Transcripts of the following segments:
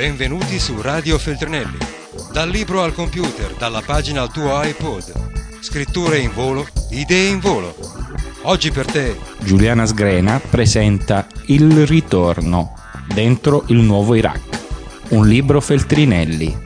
Benvenuti su Radio Feltrinelli. Dal libro al computer, dalla pagina al tuo iPod. Scritture in volo, idee in volo. Oggi per te Giuliana Sgrena presenta Il ritorno dentro il nuovo Iraq. Un libro Feltrinelli.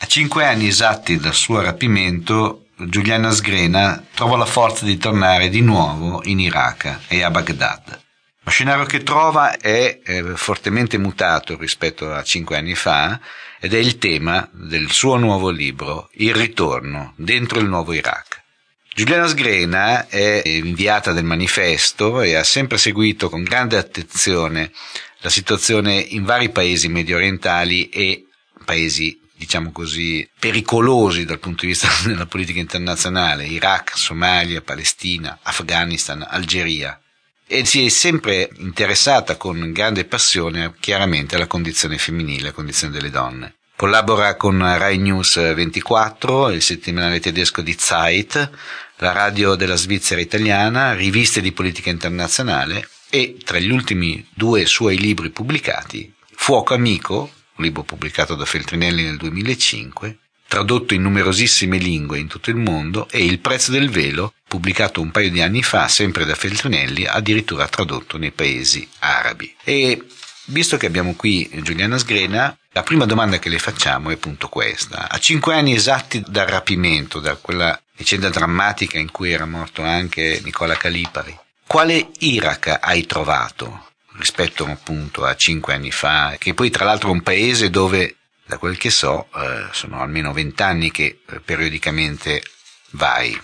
A cinque anni esatti dal suo rapimento, Giuliana Sgrena trova la forza di tornare di nuovo in Iraq e a Baghdad. Lo scenario che trova è eh, fortemente mutato rispetto a cinque anni fa ed è il tema del suo nuovo libro, Il ritorno, dentro il nuovo Iraq. Giuliana Sgrena è inviata del manifesto e ha sempre seguito con grande attenzione la situazione in vari paesi medio orientali e paesi diciamo così, pericolosi dal punto di vista della politica internazionale, Iraq, Somalia, Palestina, Afghanistan, Algeria, e si è sempre interessata con grande passione chiaramente alla condizione femminile, alla condizione delle donne. Collabora con Rai News 24, il settimanale tedesco di Zeit, la radio della Svizzera italiana, riviste di politica internazionale e tra gli ultimi due suoi libri pubblicati, Fuoco Amico, un libro pubblicato da Feltrinelli nel 2005, tradotto in numerosissime lingue in tutto il mondo, e Il prezzo del velo, pubblicato un paio di anni fa, sempre da Feltrinelli, addirittura tradotto nei paesi arabi. E visto che abbiamo qui Giuliana Sgrena, la prima domanda che le facciamo è appunto questa. A cinque anni esatti dal rapimento, da quella vicenda drammatica in cui era morto anche Nicola Calipari, quale Iraq hai trovato rispetto appunto a cinque anni fa, che poi tra l'altro è un paese dove da quel che so, eh, sono almeno vent'anni che eh, periodicamente vai.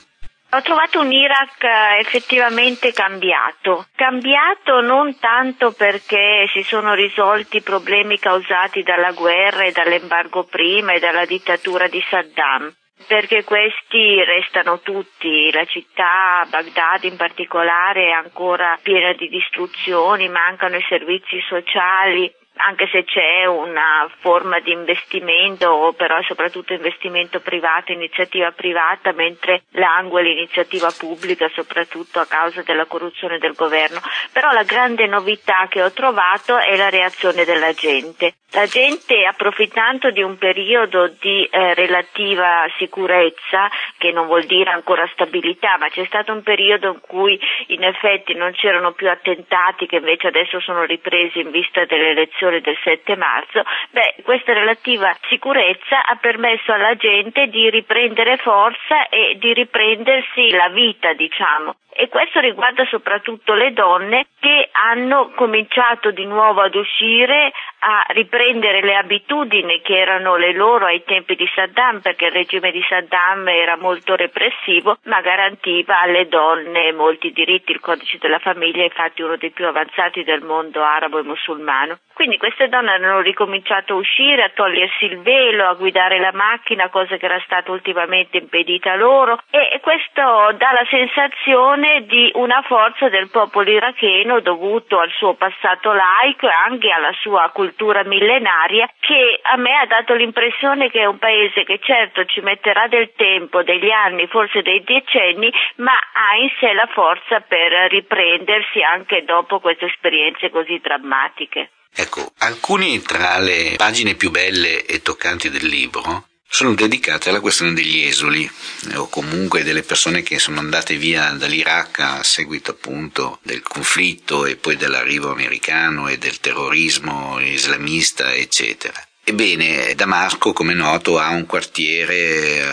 Ho trovato un Iraq eh, effettivamente cambiato, cambiato non tanto perché si sono risolti i problemi causati dalla guerra e dall'embargo prima e dalla dittatura di Saddam, perché questi restano tutti, la città, Baghdad in particolare, è ancora piena di distruzioni, mancano i servizi sociali, anche se c'è una forma di investimento, però soprattutto investimento privato, iniziativa privata, mentre langue l'iniziativa pubblica, soprattutto a causa della corruzione del governo. Però la grande novità che ho trovato è la reazione della gente. La gente, approfittando di un periodo di eh, relativa sicurezza, che non vuol dire ancora stabilità, ma c'è stato un periodo in cui in effetti non c'erano più attentati che invece adesso sono ripresi in vista delle elezioni del 7 marzo, beh, questa relativa sicurezza ha permesso alla gente di riprendere forza e di riprendersi la vita, diciamo. E questo riguarda soprattutto le donne che hanno cominciato di nuovo ad uscire, a riprendere le abitudini che erano le loro ai tempi di Saddam, perché il regime di Saddam era molto repressivo, ma garantiva alle donne molti diritti. Il codice della famiglia è infatti uno dei più avanzati del mondo arabo e musulmano. Quindi queste donne hanno ricominciato a uscire, a togliersi il velo, a guidare la macchina, cosa che era stata ultimamente impedita loro e questo dà la sensazione di una forza del popolo iracheno dovuto al suo passato laico e anche alla sua cultura millenaria che a me ha dato l'impressione che è un paese che certo ci metterà del tempo, degli anni, forse dei decenni, ma ha in sé la forza per riprendersi anche dopo queste esperienze così drammatiche. Ecco, alcune tra le pagine più belle e toccanti del libro sono dedicate alla questione degli esuli eh, o comunque delle persone che sono andate via dall'Iraq a seguito appunto del conflitto e poi dell'arrivo americano e del terrorismo islamista eccetera. Ebbene, Damasco, come noto, ha un quartiere eh,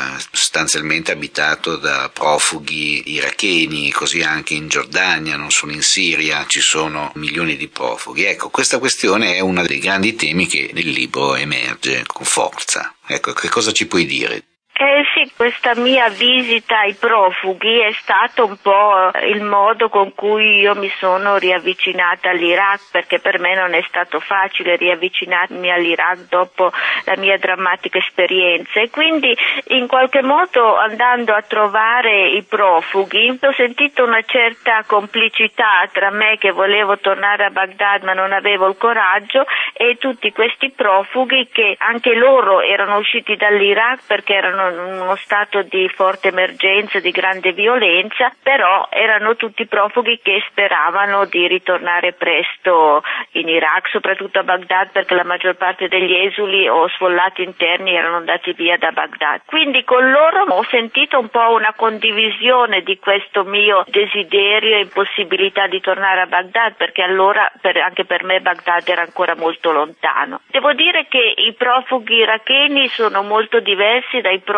sostanzialmente abitato da profughi iracheni, così anche in Giordania, non solo in Siria, ci sono milioni di profughi. Ecco, questa questione è uno dei grandi temi che nel libro emerge con forza. Ecco, che cosa ci puoi dire? Eh sì, questa mia visita ai profughi è stato un po' il modo con cui io mi sono riavvicinata all'Iraq, perché per me non è stato facile riavvicinarmi all'Iraq dopo la mia drammatica esperienza. E quindi in qualche modo andando a trovare i profughi ho sentito una certa complicità tra me che volevo tornare a Baghdad ma non avevo il coraggio e tutti questi profughi che anche loro erano usciti dall'Iraq perché erano erano in uno stato di forte emergenza, di grande violenza, però erano tutti profughi che speravano di ritornare presto in Iraq, soprattutto a Baghdad perché la maggior parte degli esuli o sfollati interni erano andati via da Baghdad. Quindi con loro ho sentito un po' una condivisione di questo mio desiderio e impossibilità di tornare a Baghdad perché allora per, anche per me Baghdad era ancora molto lontano. Devo dire che i profughi iracheni sono molto diversi dai profughi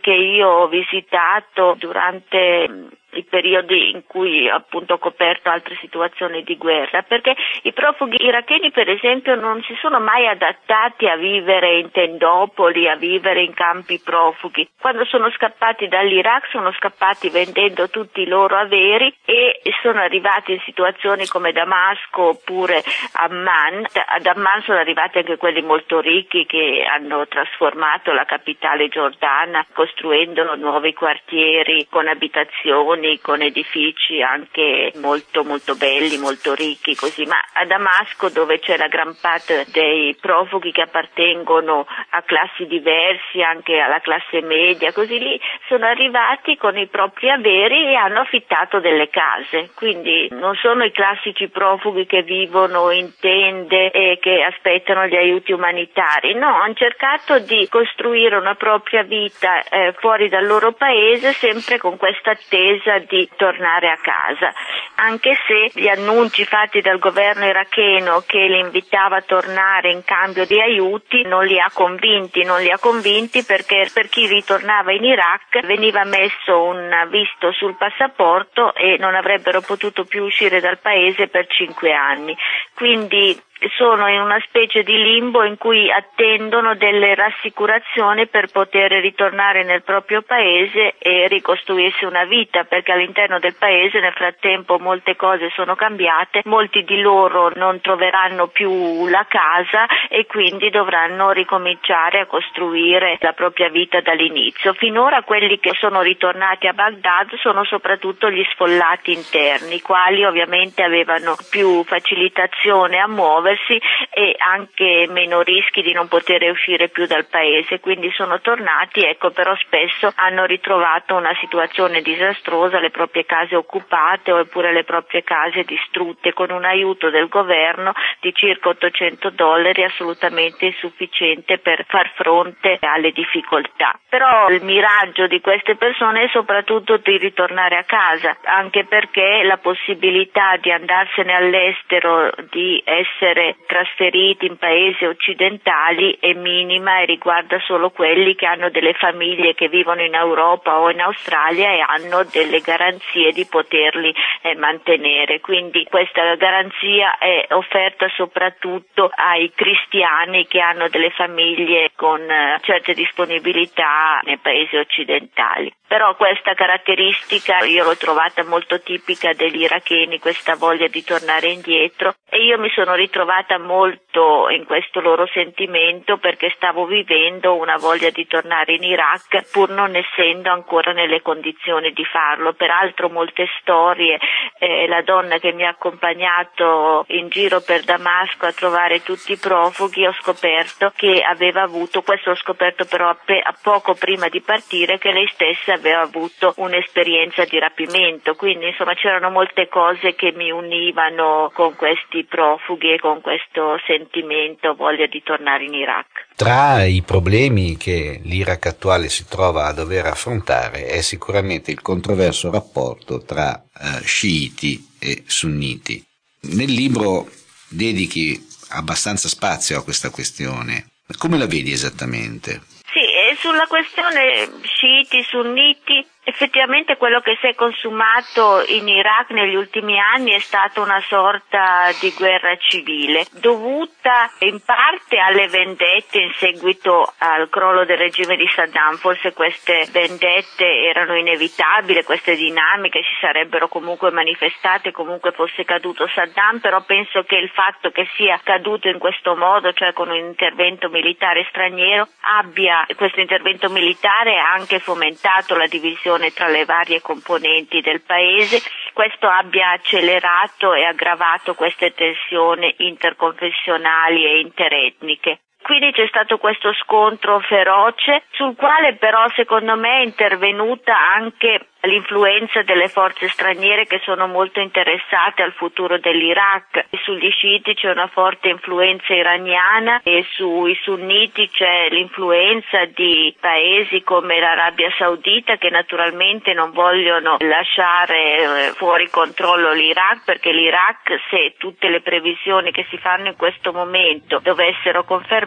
che io ho visitato durante i periodi in cui appunto ho coperto altre situazioni di guerra, perché i profughi iracheni per esempio non si sono mai adattati a vivere in tendopoli, a vivere in campi profughi. Quando sono scappati dall'Iraq sono scappati vendendo tutti i loro averi e sono arrivati in situazioni come Damasco oppure Amman. Ad Amman sono arrivati anche quelli molto ricchi che hanno trasformato la capitale giordana costruendo nuovi quartieri con abitazioni comuni con edifici anche molto molto belli, molto ricchi così, ma a Damasco dove c'è la gran parte dei profughi che appartengono a classi diversi, anche alla classe media, così lì sono arrivati con i propri averi e hanno affittato delle case, quindi non sono i classici profughi che vivono in tende e che aspettano gli aiuti umanitari, no, hanno cercato di costruire una propria vita eh, fuori dal loro paese sempre con questa attesa di tornare a casa, anche se gli annunci fatti dal governo iracheno che li invitava a tornare in cambio di aiuti non li ha convinti, non li ha convinti perché per chi ritornava in Iraq veniva messo un visto sul passaporto e non avrebbero potuto più uscire dal paese per cinque anni. Quindi sono in una specie di limbo in cui attendono delle rassicurazioni per poter ritornare nel proprio paese e ricostruirsi una vita, perché all'interno del paese nel frattempo molte cose sono cambiate, molti di loro non troveranno più la casa e quindi dovranno ricominciare a costruire la propria vita dall'inizio. Finora quelli che sono ritornati a Baghdad sono soprattutto gli sfollati interni, i quali ovviamente avevano più facilitazione a muoversi muoversi e anche meno rischi di non poter uscire più dal paese, quindi sono tornati, ecco però spesso hanno ritrovato una situazione disastrosa, le proprie case occupate oppure le proprie case distrutte con un aiuto del governo di circa 800 dollari assolutamente insufficiente per far fronte alle difficoltà. Però il miraggio di queste persone è soprattutto di ritornare a casa, anche perché la possibilità di andarsene all'estero, di essere essere trasferiti in paesi occidentali è minima e riguarda solo quelli che hanno delle famiglie che vivono in Europa o in Australia e hanno delle garanzie di poterli eh, mantenere. Quindi questa garanzia è offerta soprattutto ai cristiani che hanno delle famiglie con eh, certe disponibilità nei paesi occidentali. Però questa caratteristica io l'ho trovata molto tipica degli iracheni, questa voglia di tornare indietro e io mi sono ritrovata molto in questo loro sentimento perché stavo vivendo una voglia di tornare in Iraq pur non essendo ancora nelle condizioni di farlo. Peraltro molte storie, eh, la donna che mi ha accompagnato in giro per Damasco a trovare tutti i profughi ho scoperto che aveva avuto, questo ho scoperto però a, pe- a poco prima di partire, che lei stessa aveva avuto un'esperienza di rapimento, quindi insomma c'erano molte cose che mi univano con questi profughi e con questo sentimento, voglia di tornare in Iraq. Tra i problemi che l'Iraq attuale si trova a dover affrontare è sicuramente il controverso rapporto tra eh, sciiti e sunniti. Nel libro dedichi abbastanza spazio a questa questione. Come la vedi esattamente? Sì, sulla questione sciiti, sunniti, Effettivamente quello che si è consumato in Iraq negli ultimi anni è stata una sorta di guerra civile, dovuta in parte alle vendette in seguito al crollo del regime di Saddam. Forse queste vendette erano inevitabili, queste dinamiche si sarebbero comunque manifestate comunque fosse caduto Saddam, però penso che il fatto che sia caduto in questo modo, cioè con un intervento militare straniero, abbia questo intervento militare anche fomentato la divisione comunicazione tra le varie componenti del Paese, questo abbia accelerato e aggravato queste tensioni interconfessionali e interetniche. Quindi c'è stato questo scontro feroce sul quale però secondo me è intervenuta anche l'influenza delle forze straniere che sono molto interessate al futuro dell'Iraq. Sugli sciiti c'è una forte influenza iraniana e sui sunniti c'è l'influenza di paesi come l'Arabia Saudita che naturalmente non vogliono lasciare eh, fuori controllo l'Iraq perché l'Iraq se tutte le previsioni che si fanno in questo momento dovessero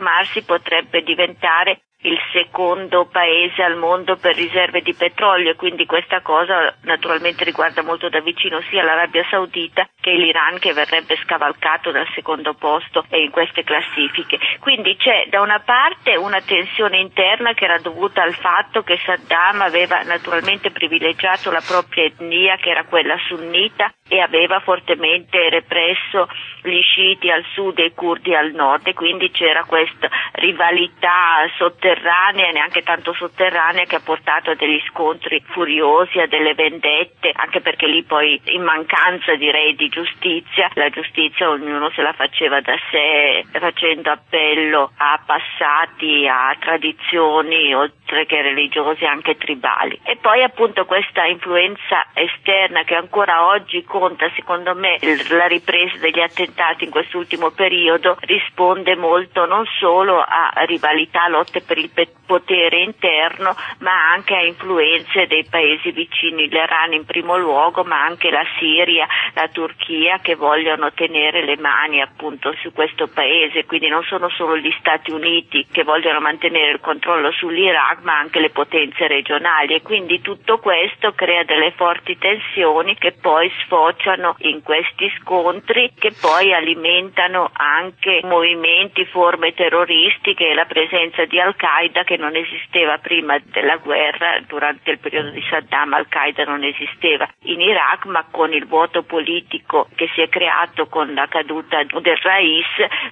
confermarsi potrebbe diventare il secondo paese al mondo per riserve di petrolio e quindi questa cosa naturalmente riguarda molto da vicino sia l'Arabia Saudita che l'Iran che verrebbe scavalcato dal secondo posto in queste classifiche. Quindi c'è da una parte una tensione interna che era dovuta al fatto che Saddam aveva naturalmente privilegiato la propria etnia che era quella sunnita e aveva fortemente represso gli sciiti al sud e i curdi al nord e quindi c'era questa rivalità sotterranea, neanche tanto sotterranea, che ha portato a degli scontri furiosi, a delle vendette, anche perché lì poi in mancanza direi di giustizia, la giustizia ognuno se la faceva da sé facendo appello a passati, a tradizioni oltre che religiose anche tribali. E poi appunto questa influenza esterna che ancora oggi conta secondo me la ripresa degli attentati in quest'ultimo periodo risponde molto non solo a rivalità, lotte per il potere interno, ma anche a influenze dei paesi vicini, l'Iran in primo luogo, ma anche la Siria, la Turchia che vogliono tenere le mani appunto su questo paese, quindi non sono solo gli Stati Uniti che vogliono mantenere il controllo sull'Iraq, ma anche le potenze regionali. E quindi tutto questo crea delle forti tensioni che poi sfociano in questi scontri che poi alimentano anche movimenti, forme terroristiche e la presenza di Al-Qaeda che non esisteva prima della guerra, durante il periodo di Saddam Al-Qaeda non esisteva in Iraq, ma con il vuoto politico che si è creato con la caduta del Rais,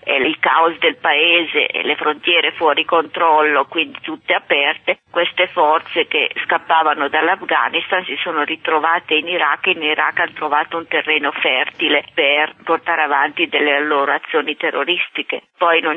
il caos del paese le frontiere fuori controllo, quindi tutte aperte, queste forze che scappavano dall'Afghanistan si sono ritrovate in Iraq e in Iraq hanno trovato un terreno fertile per portare avanti delle loro azioni terroristiche. Poi in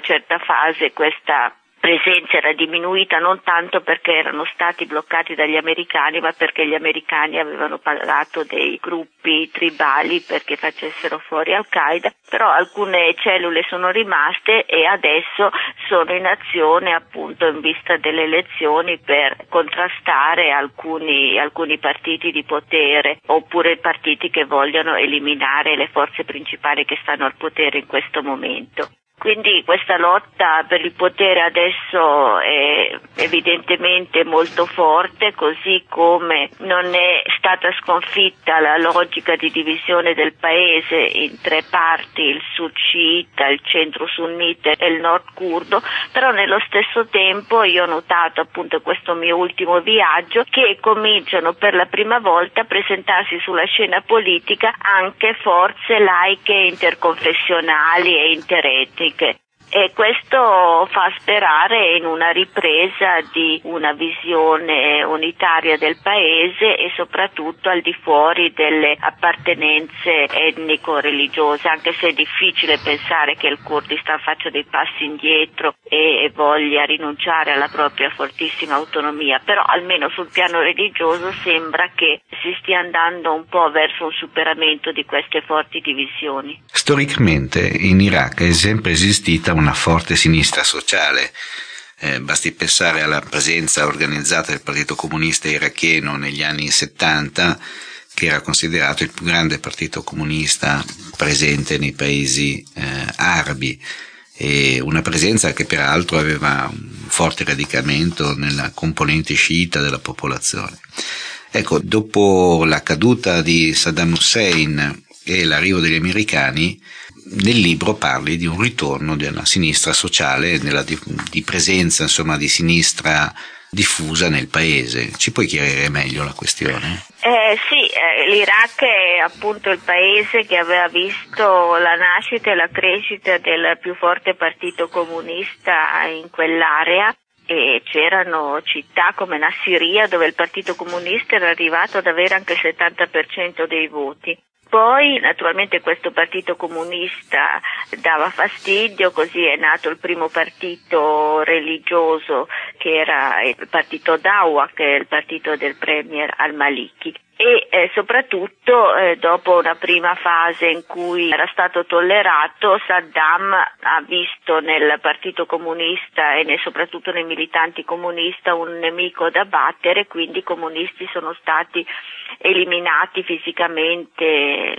una certa fase questa presenza era diminuita non tanto perché erano stati bloccati dagli americani, ma perché gli americani avevano pagato dei gruppi tribali perché facessero fuori Al-Qaeda, però alcune cellule sono rimaste e adesso sono in azione appunto in vista delle elezioni per contrastare alcuni, alcuni partiti di potere oppure partiti che vogliono eliminare le forze principali che stanno al potere in questo momento. Quindi questa lotta per il potere adesso è evidentemente molto forte, così come non è stata sconfitta la logica di divisione del paese in tre parti, il sud sciita, il centro sunnita e il nord curdo, però nello stesso tempo io ho notato appunto questo mio ultimo viaggio che cominciano per la prima volta a presentarsi sulla scena politica anche forze laiche interconfessionali e intereti good. E questo fa sperare in una ripresa di una visione unitaria del paese e soprattutto al di fuori delle appartenenze etnico-religiose, anche se è difficile pensare che il Kurdistan faccia dei passi indietro e voglia rinunciare alla propria fortissima autonomia, però almeno sul piano religioso sembra che si stia andando un po' verso un superamento di queste forti divisioni. Storicamente in Iraq è sempre esistita una forte sinistra sociale. Eh, basti pensare alla presenza organizzata del Partito Comunista iracheno negli anni 70, che era considerato il più grande partito comunista presente nei paesi eh, arabi e una presenza che peraltro aveva un forte radicamento nella componente sciita della popolazione. Ecco, dopo la caduta di Saddam Hussein e l'arrivo degli americani, nel libro parli di un ritorno della sinistra sociale, della, di, di, presenza insomma di sinistra diffusa nel paese. Ci puoi chiarire meglio la questione? Eh, sì, eh, l'Iraq è appunto il paese che aveva visto la nascita e la crescita del più forte partito comunista in quell'area e c'erano città come Nassiria dove il partito comunista era arrivato ad avere anche il 70% dei voti Poi naturalmente questo partito comunista dava fastidio, così è nato il primo partito religioso che era il partito Dawa, che è il partito del premier al-Maliki. E eh, soprattutto eh, dopo una prima fase in cui era stato tollerato Saddam ha visto nel partito comunista e ne, soprattutto nei militanti comunisti un nemico da battere quindi i comunisti sono stati eliminati fisicamente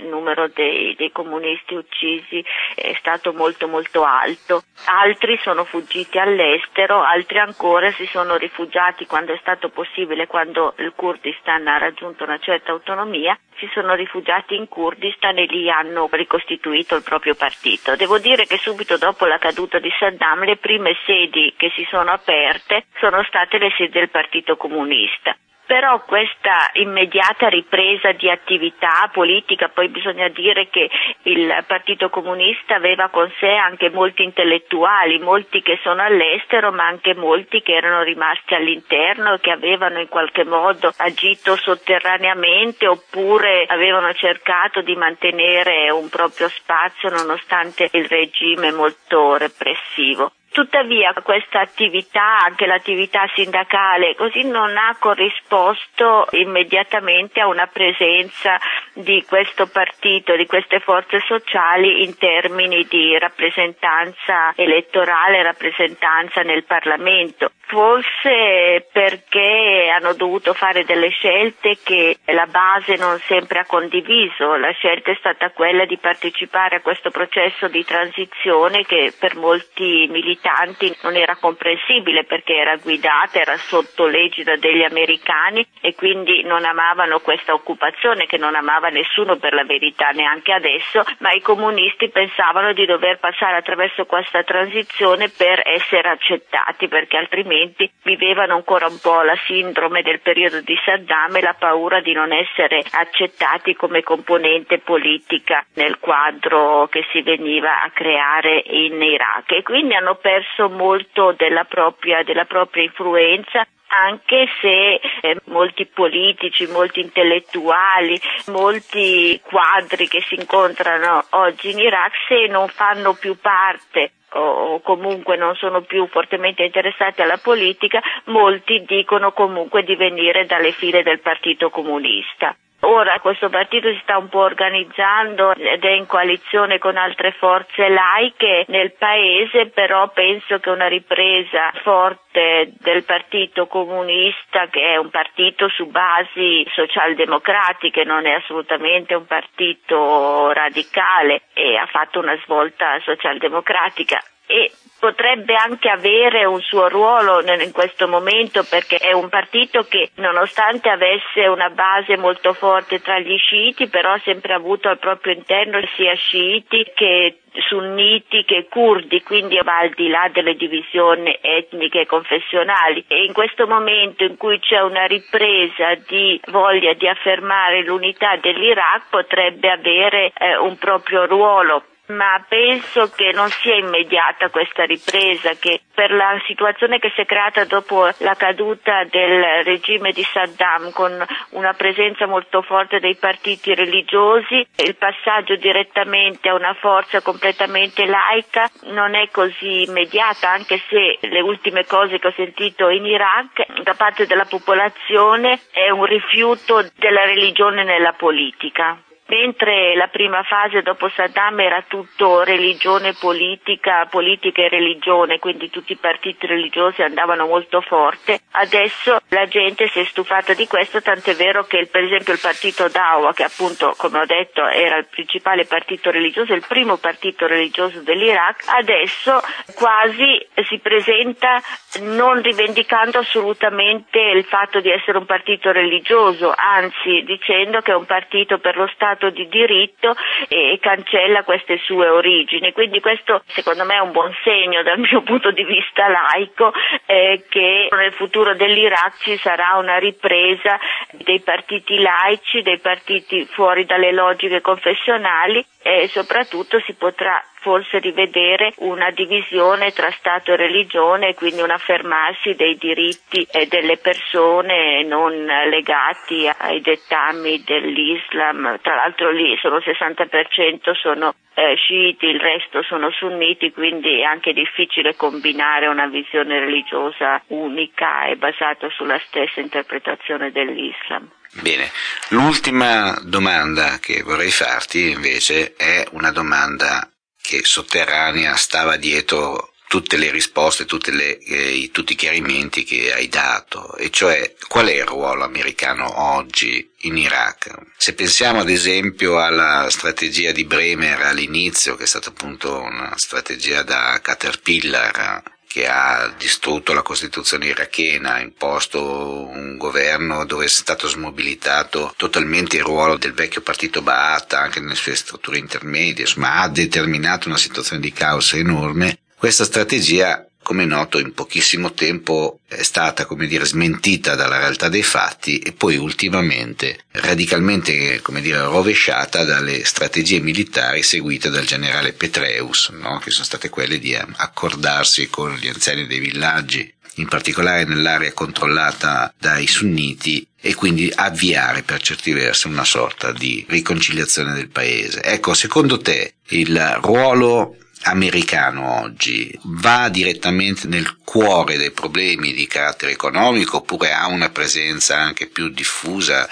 il numero dei, dei comunisti uccisi è stato molto molto alto altri sono fuggiti all'estero altri ancora si sono rifugiati quando è stato possibile quando il Kurdistan ha raggiunto una certa autonomia, si sono rifugiati in Kurdistan e lì hanno ricostituito il proprio partito. Devo dire che subito dopo la caduta di Saddam le prime sedi che si sono aperte sono state le sedi del Partito Comunista però questa immediata ripresa di attività politica, poi bisogna dire che il Partito Comunista aveva con sé anche molti intellettuali, molti che sono all'estero, ma anche molti che erano rimasti all'interno e che avevano in qualche modo agito sotterraneamente oppure avevano cercato di mantenere un proprio spazio nonostante il regime molto repressivo. Tuttavia questa attività, anche l'attività sindacale, così non ha corrisposto immediatamente a una presenza di questo partito, di queste forze sociali in termini di rappresentanza elettorale, rappresentanza nel Parlamento. Forse perché hanno dovuto fare delle scelte che la base non sempre ha condiviso. La scelta è stata quella di partecipare a questo processo di transizione che per molti militanti non era comprensibile perché era guidata, era sotto l'egida degli americani e quindi non amavano questa occupazione che non amava nessuno per la verità neanche adesso, ma i comunisti pensavano di dover passare attraverso questa transizione per essere accettati perché altrimenti vivevano ancora un po' la sindrome del periodo di Saddam e la paura di non essere accettati come componente politica nel quadro che si veniva a creare in Iraq. E quindi hanno perso molto della propria, della propria influenza anche se eh, molti politici, molti intellettuali, molti quadri che si incontrano oggi in Iraq, se non fanno più parte o comunque non sono più fortemente interessati alla politica, molti dicono comunque di venire dalle file del Partito Comunista. Ora questo partito si sta un po' organizzando ed è in coalizione con altre forze laiche nel paese, però penso che una ripresa forte del partito comunista, che è un partito su basi socialdemocratiche, non è assolutamente un partito radicale e ha fatto una svolta socialdemocratica e potrebbe anche avere un suo ruolo in questo momento perché è un partito che nonostante avesse una base molto forte tra gli sciiti però ha sempre avuto al proprio interno sia sciiti che sunniti che curdi, quindi va al di là delle divisioni etniche e confessionali. E in questo momento in cui c'è una ripresa di voglia di affermare l'unità dell'Iraq potrebbe avere eh, un proprio ruolo ma penso che non sia immediata questa ripresa, che per la situazione che si è creata dopo la caduta del regime di Saddam, con una presenza molto forte dei partiti religiosi, il passaggio direttamente a una forza completamente laica non è così immediata, anche se le ultime cose che ho sentito in Iraq da parte della popolazione è un rifiuto della religione nella politica mentre la prima fase dopo Saddam era tutto religione, politica, politica e religione, quindi tutti i partiti religiosi andavano molto forte, adesso la gente si è stufata di questo, tant'è vero che per esempio il partito Dawa, che appunto come ho detto era il principale partito religioso, il primo partito religioso dell'Iraq, adesso quasi si presenta non rivendicando assolutamente il fatto di essere un partito religioso, anzi dicendo che è un partito per lo Stato Stato di diritto e cancella queste sue origini. Quindi questo secondo me è un buon segno dal mio punto di vista laico eh, che nel futuro dell'Iraq ci sarà una ripresa dei partiti laici, dei partiti fuori dalle logiche confessionali e soprattutto si potrà forse rivedere una divisione tra Stato e religione e quindi un affermarsi dei diritti delle persone non legati ai dettami dell'Islam. Tra l'altro l'altro lì sono il 60% sono eh, sciiti, il resto sono sunniti, quindi è anche difficile combinare una visione religiosa unica e basata sulla stessa interpretazione dell'Islam. Bene, l'ultima domanda che vorrei farti invece è una domanda che sotterranea stava dietro tutte le risposte, le, eh, tutti i chiarimenti che hai dato, e cioè qual è il ruolo americano oggi in Iraq. Se pensiamo ad esempio alla strategia di Bremer all'inizio, che è stata appunto una strategia da caterpillar, che ha distrutto la Costituzione irachena, ha imposto un governo dove è stato smobilitato totalmente il ruolo del vecchio partito Ba'ath anche nelle sue strutture intermedie, ma ha determinato una situazione di caos enorme questa strategia, come è noto, in pochissimo tempo è stata, come dire, smentita dalla realtà dei fatti e poi ultimamente radicalmente, come dire, rovesciata dalle strategie militari seguite dal generale Petreus, no? che sono state quelle di accordarsi con gli anziani dei villaggi in particolare nell'area controllata dai sunniti e quindi avviare per certi versi una sorta di riconciliazione del paese. Ecco, secondo te il ruolo americano oggi va direttamente nel cuore dei problemi di carattere economico oppure ha una presenza anche più diffusa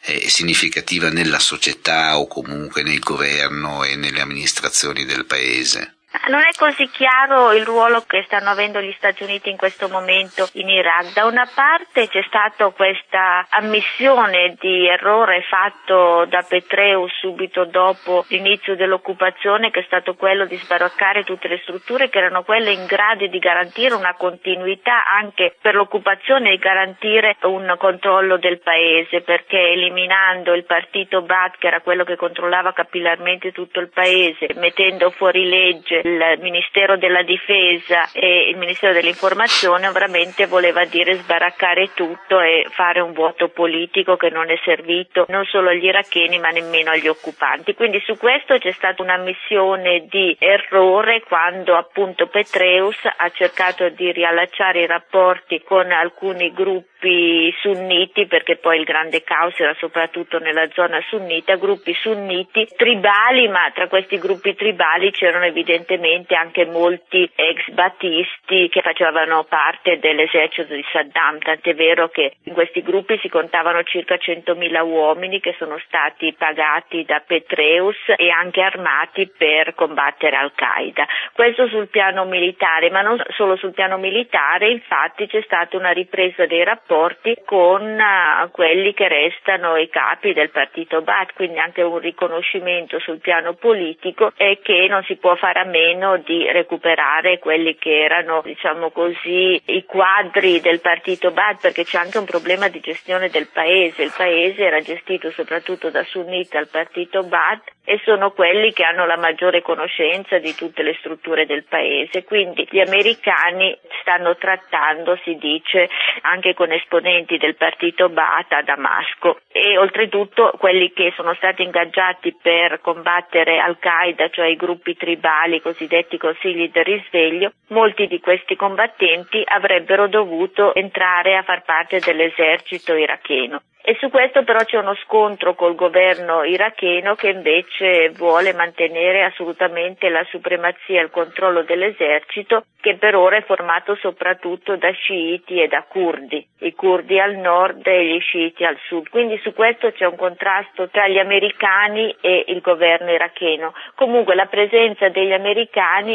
e significativa nella società o comunque nel governo e nelle amministrazioni del paese? Non è così chiaro il ruolo che stanno avendo gli Stati Uniti in questo momento in Iraq. Da una parte c'è stata questa ammissione di errore fatto da Petreus subito dopo l'inizio dell'occupazione che è stato quello di sbaraccare tutte le strutture che erano quelle in grado di garantire una continuità anche per l'occupazione e garantire un controllo del paese perché eliminando il partito Baath che era quello che controllava capillarmente tutto il paese, mettendo fuori legge il Ministero della Difesa e il Ministero dell'Informazione veramente voleva dire sbaraccare tutto e fare un vuoto politico che non è servito non solo agli iracheni ma nemmeno agli occupanti. Quindi su questo c'è stata una missione di errore quando appunto Petreus ha cercato di riallacciare i rapporti con alcuni gruppi sunniti perché poi il grande caos era soprattutto nella zona sunnita, gruppi sunniti tribali ma tra questi gruppi tribali c'erano evidentemente evidentemente anche molti ex battisti che facevano parte dell'esercito di Saddam, tant'è vero che in questi gruppi si contavano circa 100.000 uomini che sono stati pagati da Petreus e anche armati per combattere Al-Qaeda. Questo sul piano militare, ma non solo sul piano militare, infatti c'è stata una ripresa dei rapporti con uh, quelli che restano i capi del partito Baath, quindi anche un riconoscimento sul piano politico e che non si può fare a meno meno di recuperare quelli che erano, diciamo così, i quadri del partito Bad, perché c'è anche un problema di gestione del paese. Il paese era gestito soprattutto da sunniti al partito Bad e sono quelli che hanno la maggiore conoscenza di tutte le strutture del paese. Quindi gli americani stanno trattando, si dice, anche con esponenti del partito Baath a Damasco e oltretutto quelli che sono stati ingaggiati per combattere Al-Qaeda, cioè i gruppi tribali cosiddetti consigli del risveglio, molti di questi combattenti avrebbero dovuto entrare a far parte dell'esercito iracheno. E su questo però c'è uno scontro col governo iracheno che invece vuole mantenere assolutamente la supremazia e il controllo dell'esercito che per ora è formato soprattutto da sciiti e da curdi, i curdi al nord e gli sciiti al sud. Quindi su questo c'è un contrasto tra gli americani e il governo iracheno. Comunque la presenza degli americani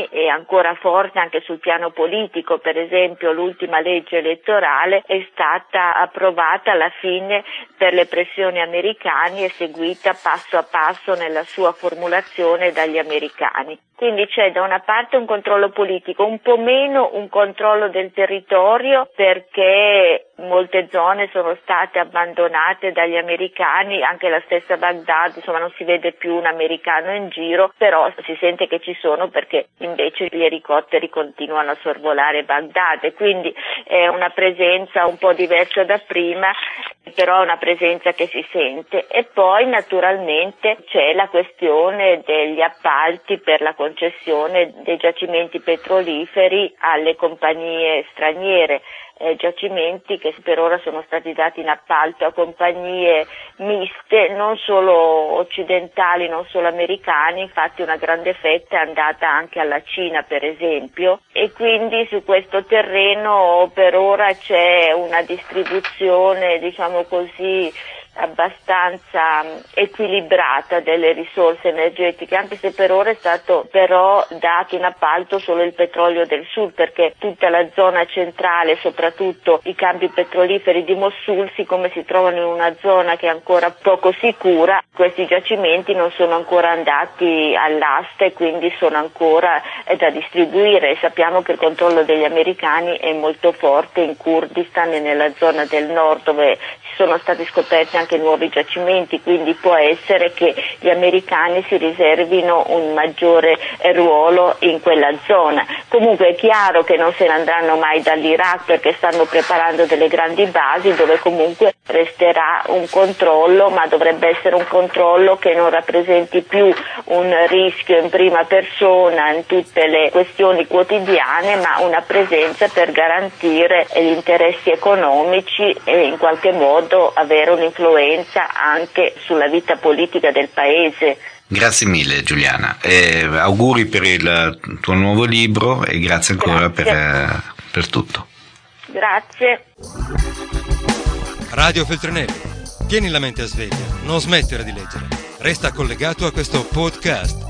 è ancora forte anche sul piano politico, per esempio l'ultima legge elettorale è stata approvata alla fine per le pressioni americane e seguita passo a passo nella sua formulazione dagli americani. Quindi c'è da una parte un controllo politico, un po' meno un controllo del territorio perché molte zone sono state abbandonate dagli americani, anche la stessa Baghdad, insomma non si vede più un americano in giro, però si sente che ci sono perché invece gli elicotteri continuano a sorvolare Baghdad e quindi è una presenza un po' diversa da prima, però è una presenza che si sente. E poi naturalmente c'è la questione degli appalti per la concessione dei giacimenti petroliferi alle compagnie straniere eh, giacimenti che per ora sono stati dati in appalto a compagnie miste, non solo occidentali, non solo americani, infatti una grande fetta è andata anche alla Cina per esempio. E quindi su questo terreno per ora c'è una distribuzione diciamo così abbastanza equilibrata delle risorse energetiche, anche se per ora è stato però dato in appalto solo il petrolio del sud, perché tutta la zona centrale, soprattutto i campi petroliferi di Mosul, siccome si trovano in una zona che è ancora poco sicura, questi giacimenti non sono ancora andati all'asta e quindi sono ancora da distribuire. Sappiamo che il controllo degli americani è molto forte in Kurdistan e nella zona del nord dove ci sono stati scoperti anche anche nuovi giacimenti, quindi può essere che gli americani si riservino un maggiore ruolo in quella zona. Comunque è chiaro che non se ne andranno mai dall'Iraq perché stanno preparando delle grandi basi dove comunque resterà un controllo, ma dovrebbe essere un controllo che non rappresenti più un rischio in prima persona in tutte le questioni quotidiane, ma una presenza per garantire gli interessi economici e in qualche modo avere un'influenza influenza anche sulla vita politica del paese. Grazie mille Giuliana, e auguri per il tuo nuovo libro e grazie ancora grazie. Per, per tutto. Grazie. Radio Feltrinelli, tieni la mente a sveglia, non smettere di leggere, resta collegato a questo podcast.